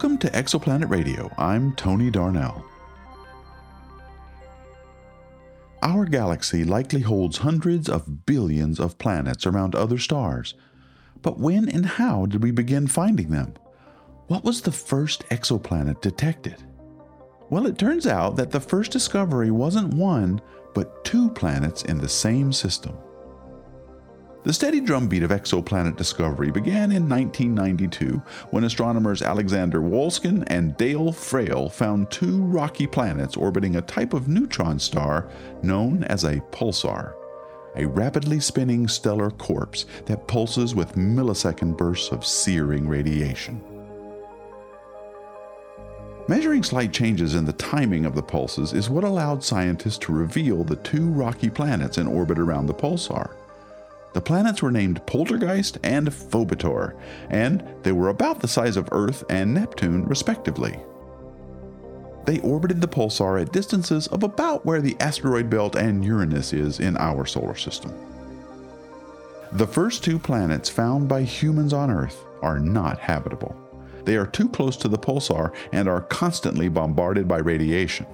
to Exoplanet Radio. I'm Tony Darnell. Our galaxy likely holds hundreds of billions of planets around other stars. But when and how did we begin finding them? What was the first exoplanet detected? Well, it turns out that the first discovery wasn't one, but two planets in the same system. The steady drumbeat of exoplanet discovery began in 1992 when astronomers Alexander Wolszczan and Dale Frail found two rocky planets orbiting a type of neutron star known as a pulsar, a rapidly spinning stellar corpse that pulses with millisecond bursts of searing radiation. Measuring slight changes in the timing of the pulses is what allowed scientists to reveal the two rocky planets in orbit around the pulsar. The planets were named Poltergeist and Phobetor, and they were about the size of Earth and Neptune, respectively. They orbited the pulsar at distances of about where the asteroid belt and Uranus is in our solar system. The first two planets found by humans on Earth are not habitable. They are too close to the pulsar and are constantly bombarded by radiation.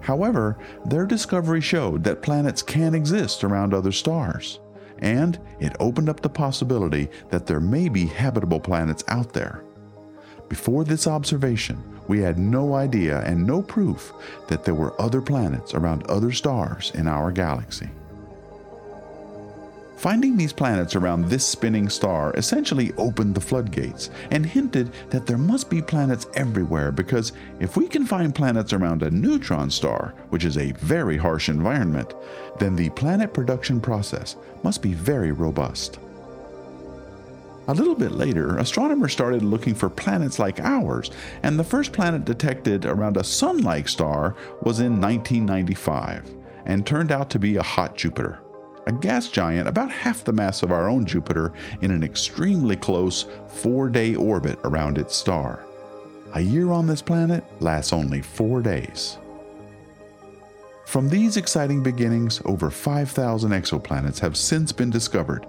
However, their discovery showed that planets can exist around other stars and it opened up the possibility that there may be habitable planets out there. Before this observation, we had no idea and no proof that there were other planets around other stars in our galaxy. Finding these planets around this spinning star essentially opened the floodgates and hinted that there must be planets everywhere because if we can find planets around a neutron star, which is a very harsh environment, then the planet production process must be very robust. A little bit later, astronomers started looking for planets like ours, and the first planet detected around a sun like star was in 1995 and turned out to be a hot Jupiter a gas giant about half the mass of our own Jupiter in an extremely close four day orbit around its star. A year on this planet lasts only four days. From these exciting beginnings, over 5,000 exoplanets have since been discovered,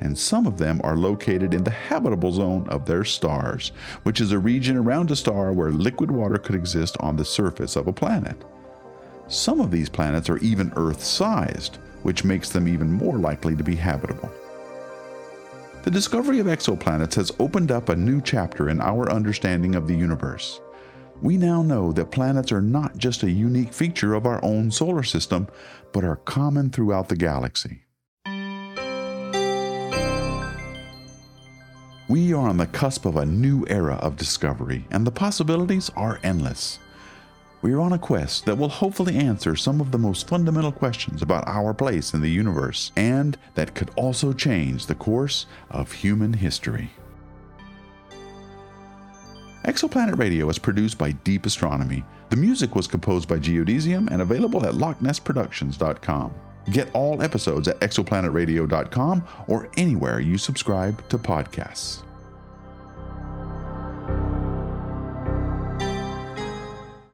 and some of them are located in the habitable zone of their stars, which is a region around a star where liquid water could exist on the surface of a planet. Some of these planets are even Earth sized, which makes them even more likely to be habitable. The discovery of exoplanets has opened up a new chapter in our understanding of the universe. We now know that planets are not just a unique feature of our own solar system, but are common throughout the galaxy. We are on the cusp of a new era of discovery, and the possibilities are endless we are on a quest that will hopefully answer some of the most fundamental questions about our place in the universe, and that could also change the course of human history. Exoplanet Radio is produced by Deep Astronomy. The music was composed by Geodesium and available at LochNessProductions.com. Get all episodes at exoplanetradio.com or anywhere you subscribe to podcasts.